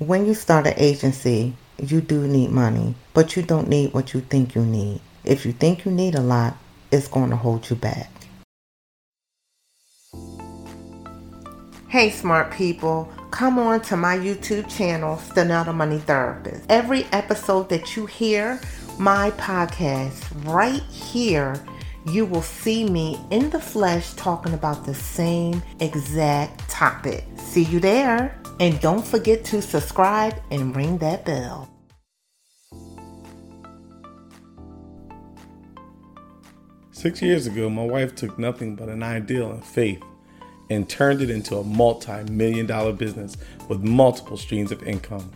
When you start an agency, you do need money, but you don't need what you think you need. If you think you need a lot, it's going to hold you back. Hey, smart people, come on to my YouTube channel, Stanella Money Therapist. Every episode that you hear, my podcast, right here, you will see me in the flesh talking about the same exact topic. See you there. And don't forget to subscribe and ring that bell. Six years ago, my wife took nothing but an ideal and faith and turned it into a multi million dollar business with multiple streams of income.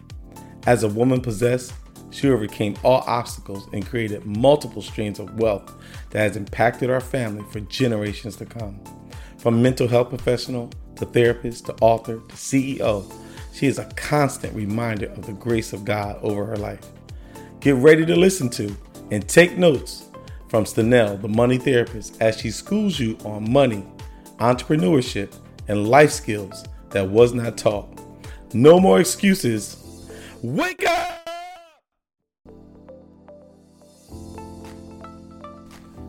As a woman possessed, she overcame all obstacles and created multiple streams of wealth that has impacted our family for generations to come. From mental health professional to therapist to author to CEO, she is a constant reminder of the grace of God over her life. Get ready to listen to and take notes from Stanell, the money therapist, as she schools you on money, entrepreneurship, and life skills that was not taught. No more excuses. Wake up!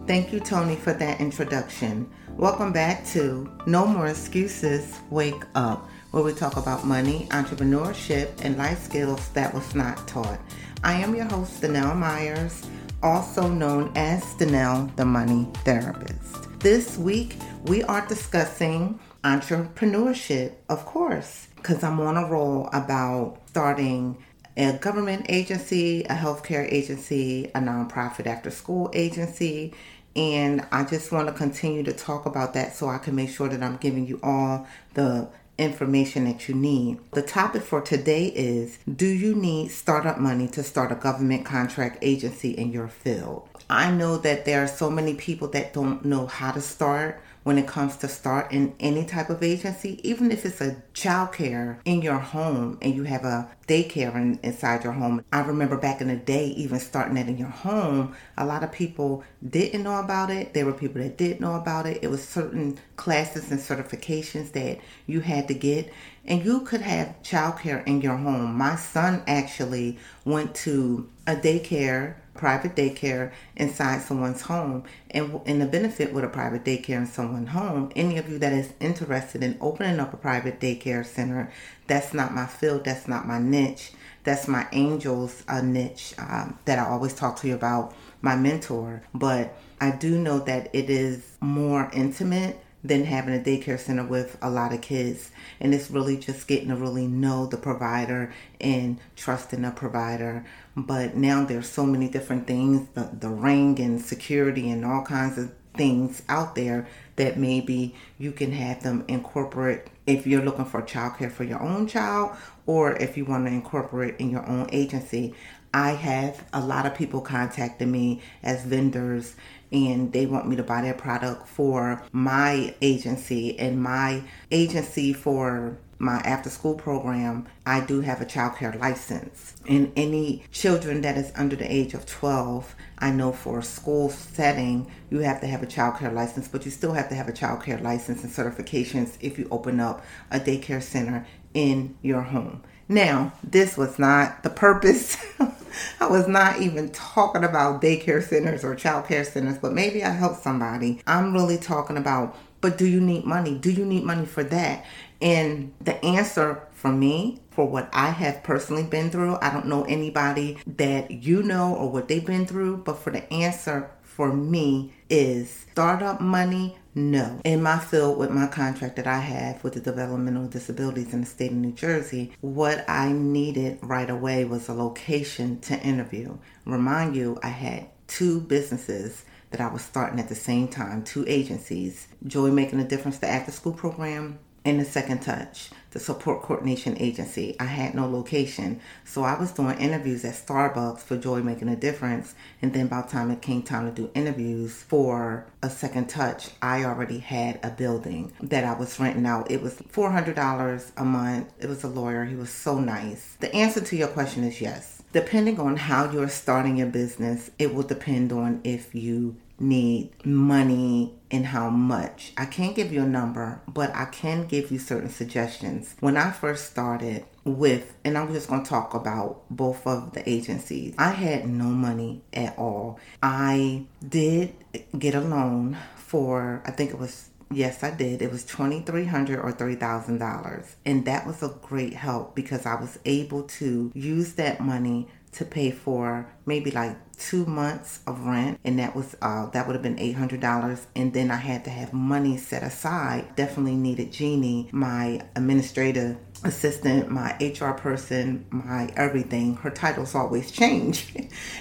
Thank you, Tony, for that introduction. Welcome back to No More Excuses Wake Up, where we talk about money, entrepreneurship, and life skills that was not taught. I am your host, Danelle Myers also known as Stanell, the Money Therapist. This week, we are discussing entrepreneurship, of course, because I'm on a roll about starting a government agency, a healthcare agency, a nonprofit after school agency. And I just want to continue to talk about that so I can make sure that I'm giving you all the information that you need. The topic for today is Do you need startup money to start a government contract agency in your field? I know that there are so many people that don't know how to start when it comes to start in any type of agency, even if it's a childcare in your home and you have a daycare in, inside your home. I remember back in the day, even starting that in your home, a lot of people didn't know about it. There were people that did know about it. It was certain classes and certifications that you had to get, and you could have childcare in your home. My son actually went to a daycare private daycare inside someone's home. And, and the benefit with a private daycare in someone's home, any of you that is interested in opening up a private daycare center, that's not my field, that's not my niche. That's my angels uh, niche um, that I always talk to you about, my mentor. But I do know that it is more intimate than having a daycare center with a lot of kids. And it's really just getting to really know the provider and trusting the provider. But now there's so many different things, the, the ring and security and all kinds of things out there that maybe you can have them incorporate if you're looking for childcare for your own child or if you want to incorporate in your own agency. I have a lot of people contacting me as vendors and they want me to buy their product for my agency and my agency for my after school program, I do have a child care license. And any children that is under the age of 12, I know for a school setting, you have to have a child care license, but you still have to have a child care license and certifications if you open up a daycare center in your home. Now, this was not the purpose. I was not even talking about daycare centers or child care centers, but maybe I helped somebody. I'm really talking about, but do you need money? Do you need money for that? And the answer for me, for what I have personally been through, I don't know anybody that you know or what they've been through, but for the answer for me is startup money no. In my field, with my contract that I have with the developmental disabilities in the state of New Jersey, what I needed right away was a location to interview. Remind you, I had two businesses that I was starting at the same time, two agencies. Joy Making a Difference, the after school program, and the Second Touch the support coordination agency. I had no location. So I was doing interviews at Starbucks for Joy Making a Difference. And then by the time it came time to do interviews for a second touch, I already had a building that I was renting out. It was $400 a month. It was a lawyer. He was so nice. The answer to your question is yes. Depending on how you're starting your business, it will depend on if you need money and how much. I can't give you a number, but I can give you certain suggestions. When I first started with, and I'm just going to talk about both of the agencies, I had no money at all. I did get a loan for, I think it was Yes, I did. It was twenty three hundred or three thousand dollars, and that was a great help because I was able to use that money to pay for maybe like two months of rent and that was uh, that would have been $800 and then i had to have money set aside. Definitely needed jeannie my administrative assistant my hr person my everything. Her titles always change.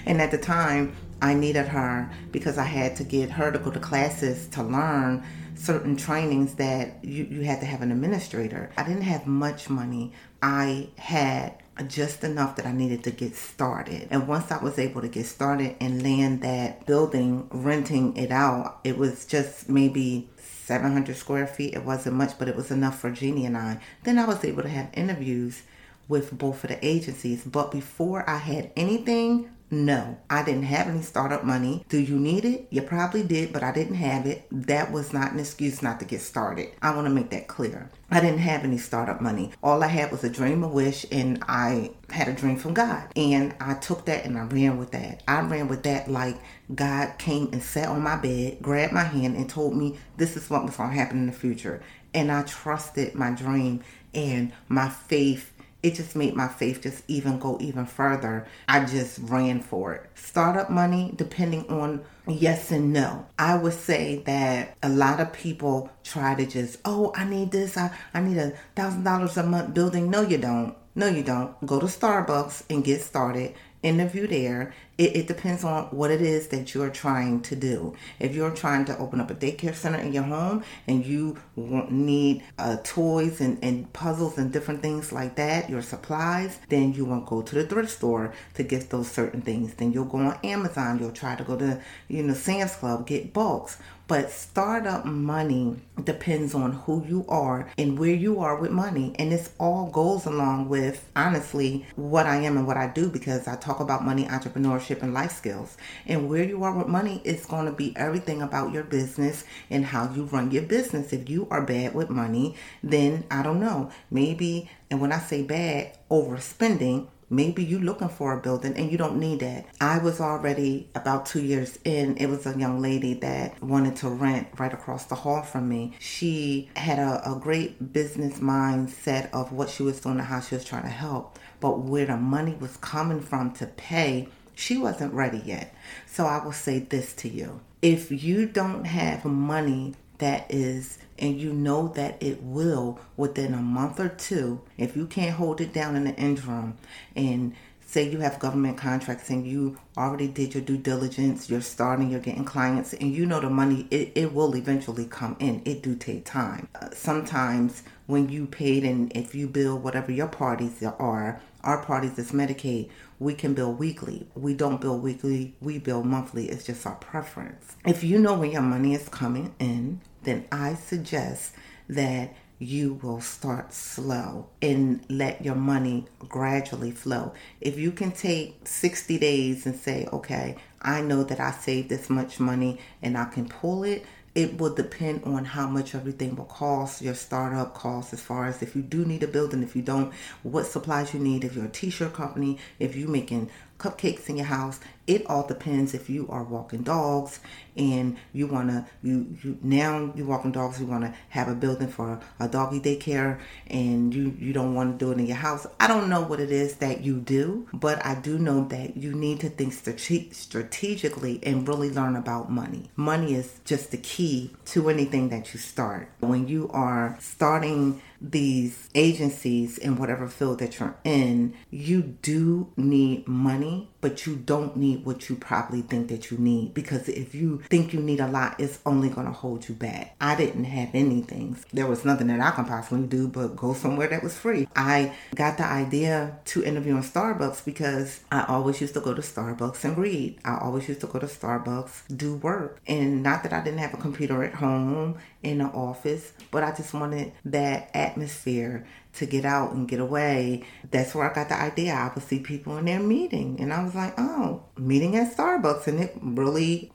And at the time i needed her because i had to get her to go to classes to learn certain trainings that you, you had to have an administrator. I didn't have much money. I had just enough that I needed to get started. And once I was able to get started and land that building, renting it out, it was just maybe 700 square feet. It wasn't much, but it was enough for Jeannie and I. Then I was able to have interviews with both of the agencies. But before I had anything, no, I didn't have any startup money. Do you need it? You probably did, but I didn't have it. That was not an excuse not to get started. I want to make that clear. I didn't have any startup money. All I had was a dream, a wish, and I had a dream from God. And I took that and I ran with that. I ran with that like God came and sat on my bed, grabbed my hand, and told me this is what was going to happen in the future. And I trusted my dream and my faith it just made my faith just even go even further. I just ran for it. Startup money, depending on yes and no. I would say that a lot of people try to just, oh, I need this, I, I need a thousand dollars a month building. No, you don't. No, you don't. Go to Starbucks and get started interview there. It, it, depends on what it is that you're trying to do. If you're trying to open up a daycare center in your home and you need uh, toys and, and puzzles and different things like that, your supplies, then you won't go to the thrift store to get those certain things. Then you'll go on Amazon. You'll try to go to, you know, Sam's Club, get bulks. But startup money depends on who you are and where you are with money. And this all goes along with, honestly, what I am and what I do because I talk about money, entrepreneurship, and life skills. And where you are with money is going to be everything about your business and how you run your business. If you are bad with money, then I don't know. Maybe, and when I say bad, overspending Maybe you're looking for a building and you don't need that. I was already about two years in. It was a young lady that wanted to rent right across the hall from me. She had a, a great business mindset of what she was doing and how she was trying to help. But where the money was coming from to pay, she wasn't ready yet. So I will say this to you. If you don't have money that is and you know that it will within a month or two if you can't hold it down in the interim and say you have government contracts and you already did your due diligence you're starting you're getting clients and you know the money it, it will eventually come in. It do take time. Uh, sometimes when you paid and if you bill whatever your parties are our parties is medicaid we can bill weekly. We don't bill weekly we bill monthly. It's just our preference. If you know when your money is coming in then I suggest that you will start slow and let your money gradually flow. If you can take 60 days and say, okay, I know that I saved this much money and I can pull it, it will depend on how much everything will cost, your startup costs, as far as if you do need a building, if you don't, what supplies you need, if you're a t shirt company, if you're making cupcakes in your house. It all depends if you are walking dogs and you want to you you now you walking dogs you want to have a building for a doggy daycare and you you don't want to do it in your house. I don't know what it is that you do, but I do know that you need to think strate- strategically and really learn about money. Money is just the key to anything that you start. When you are starting these agencies in whatever field that you're in, you do need money, but you don't need what you probably think that you need. Because if you think you need a lot, it's only going to hold you back. I didn't have anything. There was nothing that I can possibly do but go somewhere that was free. I got the idea to interview in Starbucks because I always used to go to Starbucks and read. I always used to go to Starbucks, do work. And not that I didn't have a computer at home in the office, but I just wanted that atmosphere to get out and get away. That's where I got the idea. I would see people in their meeting, and I was like, oh, meeting at Starbucks, and it really.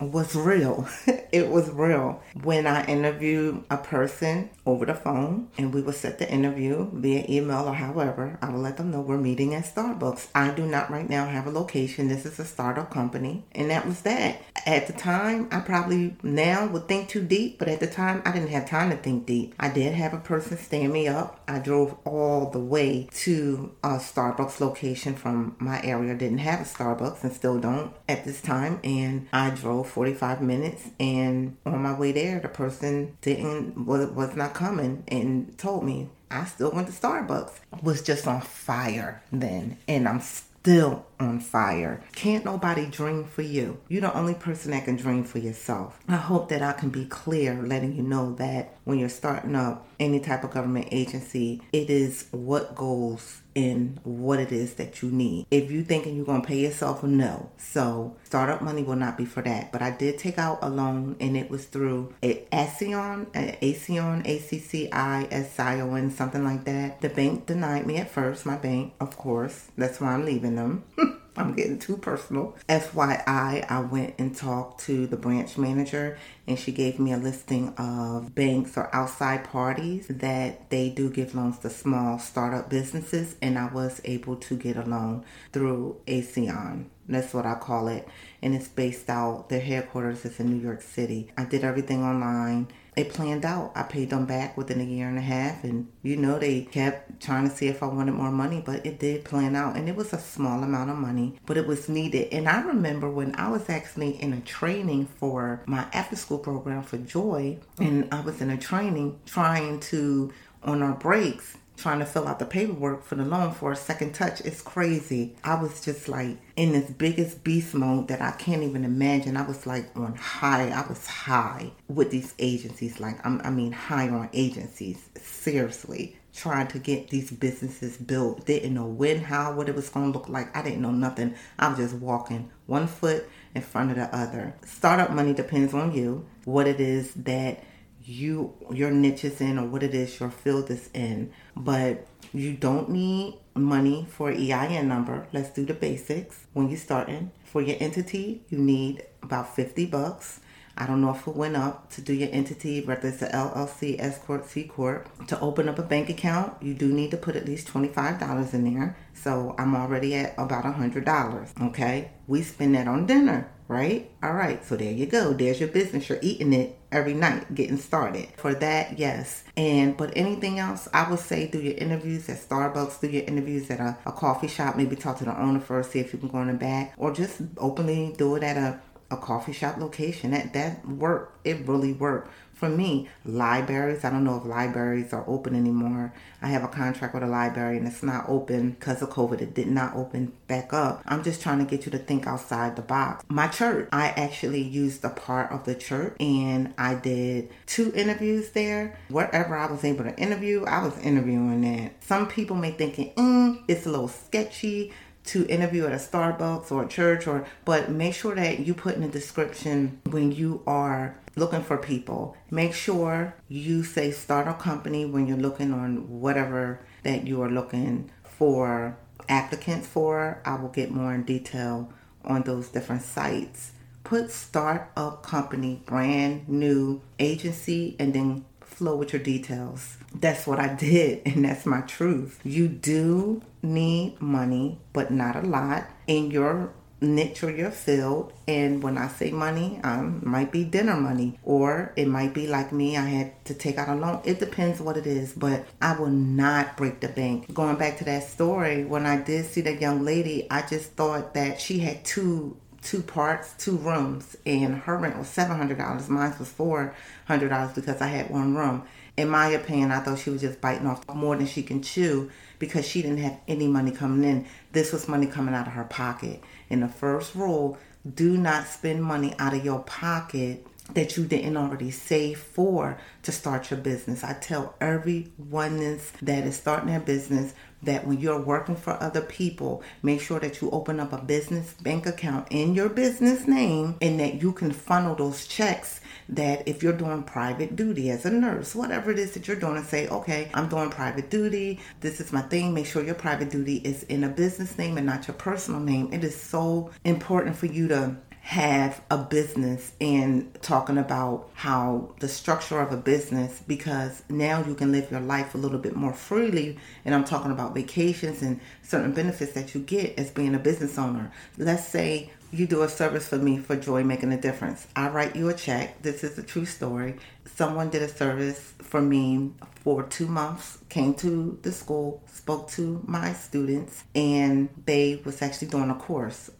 Was real. it was real. When I interview a person over the phone and we would set the interview via email or however, I would let them know we're meeting at Starbucks. I do not right now have a location. This is a startup company. And that was that. At the time, I probably now would think too deep, but at the time, I didn't have time to think deep. I did have a person stand me up. I drove all the way to a Starbucks location from my area. Didn't have a Starbucks and still don't at this time. And I drove 45 minutes. And on my way there, the person didn't, was, was not coming and told me I still went to Starbucks. Was just on fire then. And I'm still on fire. Can't nobody dream for you. You're the only person that can dream for yourself. I hope that I can be clear, letting you know that when you're starting up any type of government agency, it is what goes in what it is that you need. If you're thinking you're gonna pay yourself, no. So startup money will not be for that. But I did take out a loan and it was through Accion, Accion, A-C-C-I-S-I-O-N, something like that. The bank denied me at first, my bank, of course. That's why I'm leaving them. I'm getting too personal. FYI, I went and talked to the branch manager and she gave me a listing of banks or outside parties that they do give loans to small startup businesses and I was able to get a loan through Accion. That's what I call it. And it's based out, their headquarters is in New York City. I did everything online it planned out. I paid them back within a year and a half, and you know they kept trying to see if I wanted more money, but it did plan out, and it was a small amount of money, but it was needed. And I remember when I was actually in a training for my after school program for Joy, and I was in a training trying to on our breaks trying to fill out the paperwork for the loan for a second touch. It's crazy. I was just like in this biggest beast mode that I can't even imagine. I was like on high. I was high with these agencies. Like, I'm, I mean, high on agencies. Seriously. Trying to get these businesses built. Didn't know when, how, what it was going to look like. I didn't know nothing. I was just walking one foot in front of the other. Startup money depends on you, what it is that you your niche is in or what it is your field is in but you don't need money for EIN number. Let's do the basics. When you're starting for your entity, you need about 50 bucks. I don't know if it went up to do your entity, whether it's a LLC, S Corp, C Corp. To open up a bank account, you do need to put at least $25 in there. So I'm already at about $100. Okay. We spend that on dinner right? All right, so there you go. There's your business. You're eating it every night, getting started. For that, yes. And but anything else, I would say do your interviews at Starbucks, do your interviews at a, a coffee shop, maybe talk to the owner first, see if you can go in the back, or just openly do it at a a coffee shop location. That that worked. It really worked for me, libraries, I don't know if libraries are open anymore. I have a contract with a library and it's not open because of COVID. It did not open back up. I'm just trying to get you to think outside the box. My church, I actually used a part of the church and I did two interviews there. Wherever I was able to interview, I was interviewing that. Some people may think mm, it's a little sketchy to interview at a Starbucks or a church or but make sure that you put in the description when you are looking for people. Make sure you say start a company when you're looking on whatever that you are looking for applicants for. I will get more in detail on those different sites. Put start up company, brand new agency, and then flow with your details. That's what I did, and that's my truth. You do need money, but not a lot in your niche or your field. And when I say money, um, might be dinner money, or it might be like me, I had to take out a loan. It depends what it is, but I will not break the bank. Going back to that story, when I did see that young lady, I just thought that she had two two parts, two rooms, and her rent was seven hundred dollars. Mine was four hundred dollars because I had one room. In my opinion, I thought she was just biting off more than she can chew because she didn't have any money coming in. This was money coming out of her pocket. And the first rule do not spend money out of your pocket that you didn't already save for to start your business. I tell everyone that is starting their business that when you're working for other people, make sure that you open up a business bank account in your business name and that you can funnel those checks that if you're doing private duty as a nurse, whatever it is that you're doing, and say, okay, I'm doing private duty. This is my thing. Make sure your private duty is in a business name and not your personal name. It is so important for you to have a business and talking about how the structure of a business because now you can live your life a little bit more freely and I'm talking about vacations and certain benefits that you get as being a business owner. Let's say you do a service for me for joy making a difference. I write you a check. This is a true story. Someone did a service for me for two months, came to the school, spoke to my students, and they was actually doing a course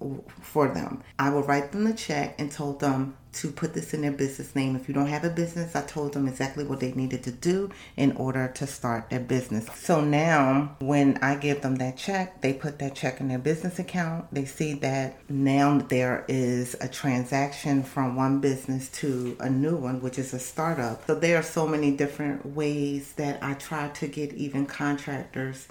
for them. I would write them the check and told them to put this in their business name. If you don't have a business, I told them exactly what they needed to do in order to start their business. So now when I give them that check, they put that check in their business account. They see that now there is a transaction from one business to a new one, which is a startup. So there are so many different ways that I try to get even contractors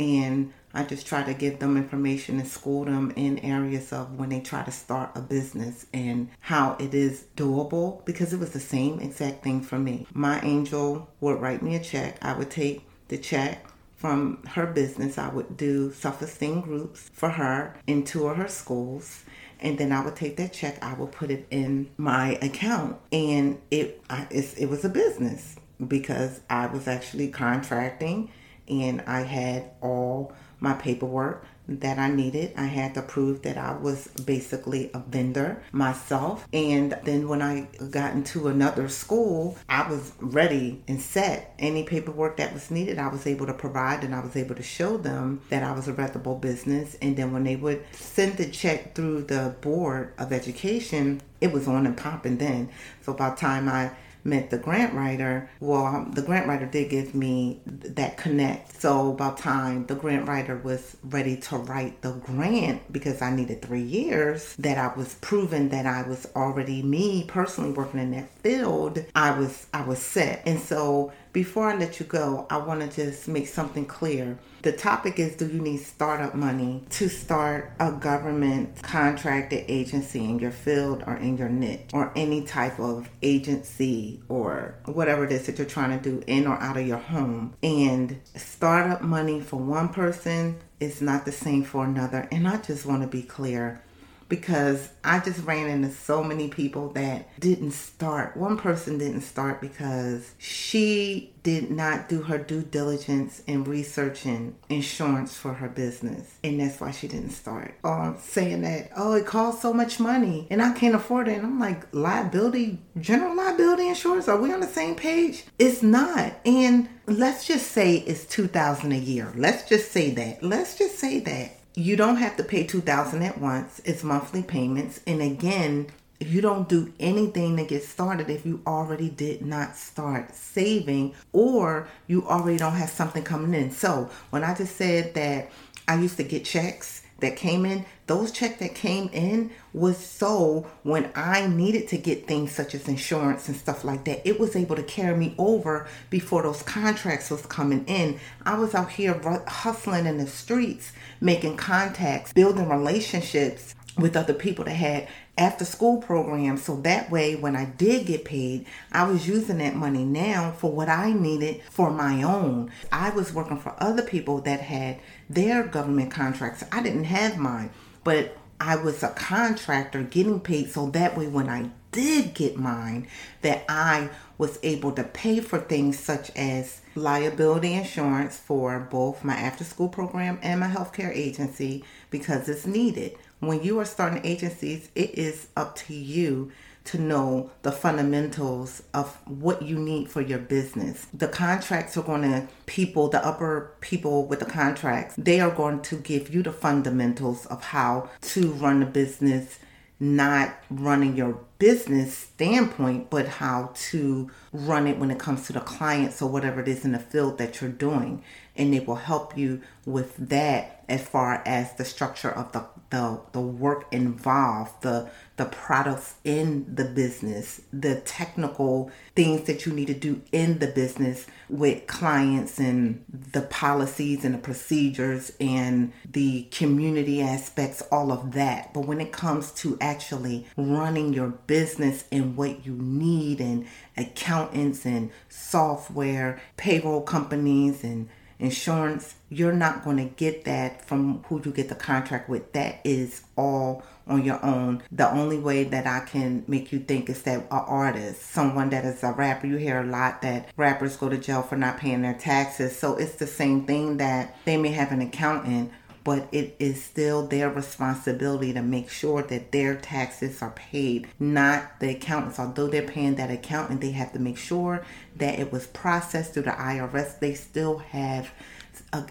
and I just try to give them information and school them in areas of when they try to start a business and how it is doable because it was the same exact thing for me. My angel would write me a check. I would take the check from her business. I would do self esteem groups for her in two of her schools. And then I would take that check, I would put it in my account. And it, I, it was a business because I was actually contracting and I had all my paperwork that I needed. I had to prove that I was basically a vendor myself. And then when I got into another school, I was ready and set. Any paperwork that was needed, I was able to provide and I was able to show them that I was a reputable business. And then when they would send the check through the board of education, it was on and popping then. So by the time I met the grant writer, well, um, the grant writer did give me that connect. So by time the grant writer was ready to write the grant because I needed three years, that I was proven that I was already me personally working in that field. I was I was set, and so before I let you go, I want to just make something clear. The topic is Do you need startup money to start a government contracted agency in your field or in your niche or any type of agency or whatever it is that you're trying to do in or out of your home? And startup money for one person is not the same for another. And I just want to be clear because I just ran into so many people that didn't start. One person didn't start because she did not do her due diligence in researching insurance for her business. And that's why she didn't start. Or saying that, oh, it costs so much money and I can't afford it. And I'm like, liability, general liability insurance, are we on the same page? It's not. And let's just say it's 2000 a year. Let's just say that. Let's just say that you don't have to pay 2000 at once. It's monthly payments. And again if you don't do anything to get started if you already did not start saving or you already don't have something coming in. So when i just said that i used to get checks that came in, those checks that came in was so when I needed to get things such as insurance and stuff like that, it was able to carry me over before those contracts was coming in. I was out here hustling in the streets, making contacts, building relationships with other people that had after school programs so that way when I did get paid, I was using that money now for what I needed for my own. I was working for other people that had their government contracts. I didn't have mine, but I was a contractor getting paid so that way when I did get mine that I was able to pay for things such as liability insurance for both my after school program and my healthcare agency because it's needed when you are starting agencies, it is up to you to know the fundamentals of what you need for your business. The contracts are going to, people, the upper people with the contracts, they are going to give you the fundamentals of how to run the business, not running your business standpoint, but how to run it when it comes to the clients or whatever it is in the field that you're doing. And it will help you with that as far as the structure of the the the work involved, the the products in the business, the technical things that you need to do in the business with clients and the policies and the procedures and the community aspects, all of that. But when it comes to actually running your business and what you need and accountants and software, payroll companies and insurance, you're not going to get that from who you get the contract with. That is all on your own. The only way that I can make you think is that an artist, someone that is a rapper, you hear a lot that rappers go to jail for not paying their taxes. So it's the same thing that they may have an accountant but it is still their responsibility to make sure that their taxes are paid, not the accountants. Although they're paying that accountant, they have to make sure that it was processed through the IRS. They still have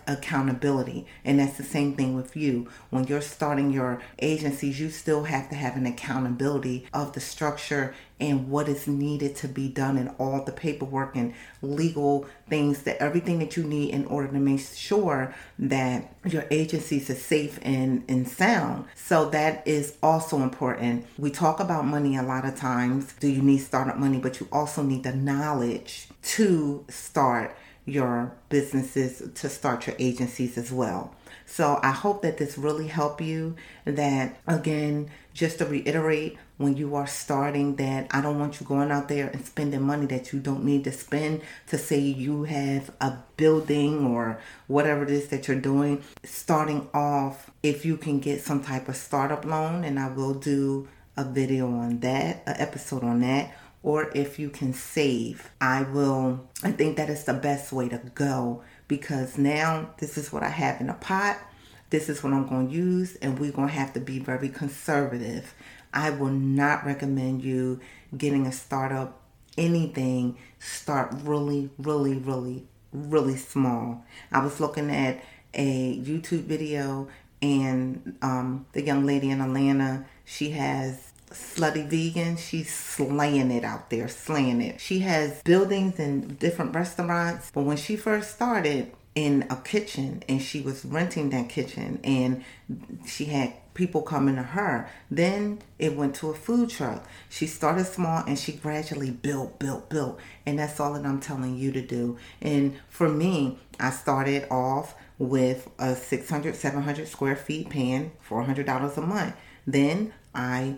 accountability. And that's the same thing with you. When you're starting your agencies, you still have to have an accountability of the structure and what is needed to be done and all the paperwork and legal things that everything that you need in order to make sure that your agencies are safe and, and sound. So that is also important. We talk about money a lot of times. Do you need startup money? But you also need the knowledge to start your businesses, to start your agencies as well. So I hope that this really helped you. That again, just to reiterate, when you are starting, that I don't want you going out there and spending money that you don't need to spend to say you have a building or whatever it is that you're doing. Starting off, if you can get some type of startup loan, and I will do a video on that, an episode on that or if you can save. I will, I think that is the best way to go because now this is what I have in a pot. This is what I'm going to use, and we're going to have to be very conservative. I will not recommend you getting a startup anything. Start really, really, really, really small. I was looking at a YouTube video, and um, the young lady in Atlanta, she has slutty vegan. She's slaying it out there, slaying it. She has buildings and different restaurants, but when she first started in a kitchen and she was renting that kitchen and she had people coming to her. Then it went to a food truck. She started small and she gradually built, built, built. And that's all that I'm telling you to do. And for me, I started off with a 600, 700 square feet paying $400 a month. Then I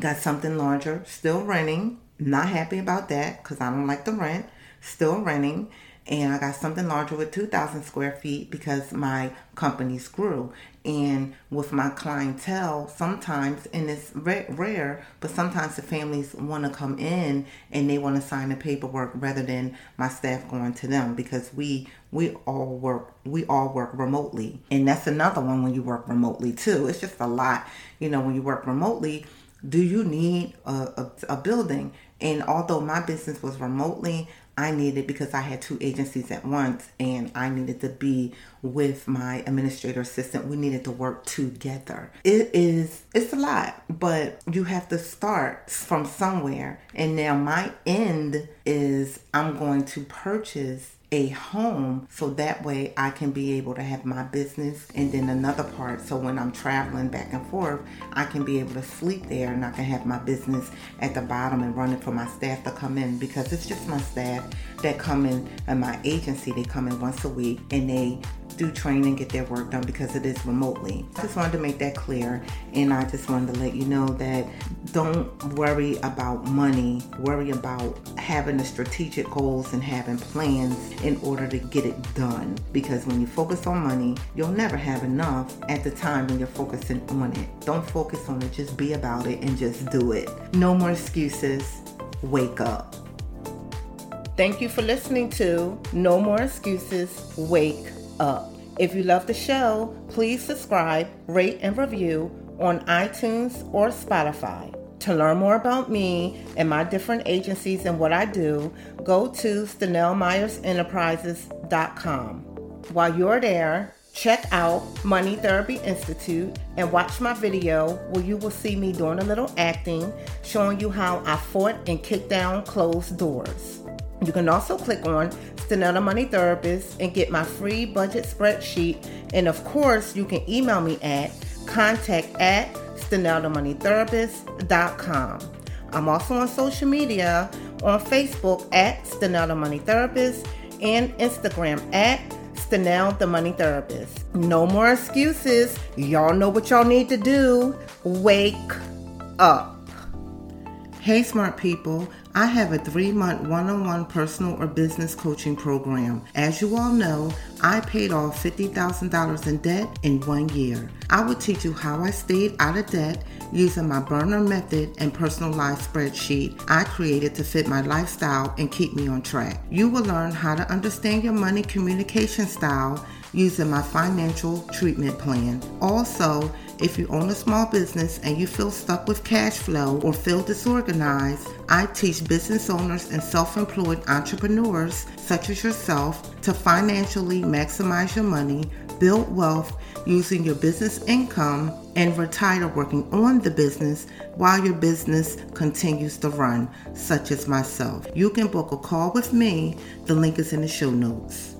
Got something larger, still renting. Not happy about that because I don't like the rent. Still renting. And I got something larger with 2,000 square feet because my companies grew. And with my clientele, sometimes, and it's rare, but sometimes the families want to come in and they want to sign the paperwork rather than my staff going to them because we we all work we all work remotely and that's another one when you work remotely too it's just a lot you know when you work remotely do you need a, a, a, building? And although my business was remotely, I needed because I had two agencies at once and I needed to be with my administrator assistant. We needed to work together. It is it's a lot, but you have to start from somewhere. And now my end is I'm going to purchase a home so that way I can be able to have my business and then another part. So when I'm traveling back and forth I can be able to sleep there and I can have my business at the bottom and running for my staff to come in because it's just my staff that come in and my agency they come in once a week and they do training, get their work done because it is remotely. I just wanted to make that clear and I just wanted to let you know that don't worry about money, worry about having the strategic goals and having plans in order to get it done. Because when you focus on money, you'll never have enough at the time when you're focusing on it. Don't focus on it, just be about it and just do it. No more excuses. Wake up. Thank you for listening to No More Excuses. Wake up. If you love the show, please subscribe, rate, and review on iTunes or Spotify. To learn more about me and my different agencies and what I do, go to StanelMyersEnterprises.com. While you're there, check out Money Therapy Institute and watch my video where you will see me doing a little acting, showing you how I fought and kicked down closed doors. You can also click on Stanella Money Therapist and get my free budget spreadsheet. And of course, you can email me at contact at StaneldaMoneyTherapist.com. I'm also on social media on Facebook at Stanella Money Therapist and Instagram at Stanell the Money Therapist. No more excuses. Y'all know what y'all need to do. Wake up. Hey, smart people. I have a three month one on one personal or business coaching program. As you all know, I paid off $50,000 in debt in one year. I will teach you how I stayed out of debt using my burner method and personalized spreadsheet I created to fit my lifestyle and keep me on track. You will learn how to understand your money communication style using my financial treatment plan. Also, if you own a small business and you feel stuck with cash flow or feel disorganized, I teach business owners and self employed entrepreneurs, such as yourself, to financially maximize your money, build wealth using your business income, and retire working on the business while your business continues to run, such as myself. You can book a call with me, the link is in the show notes.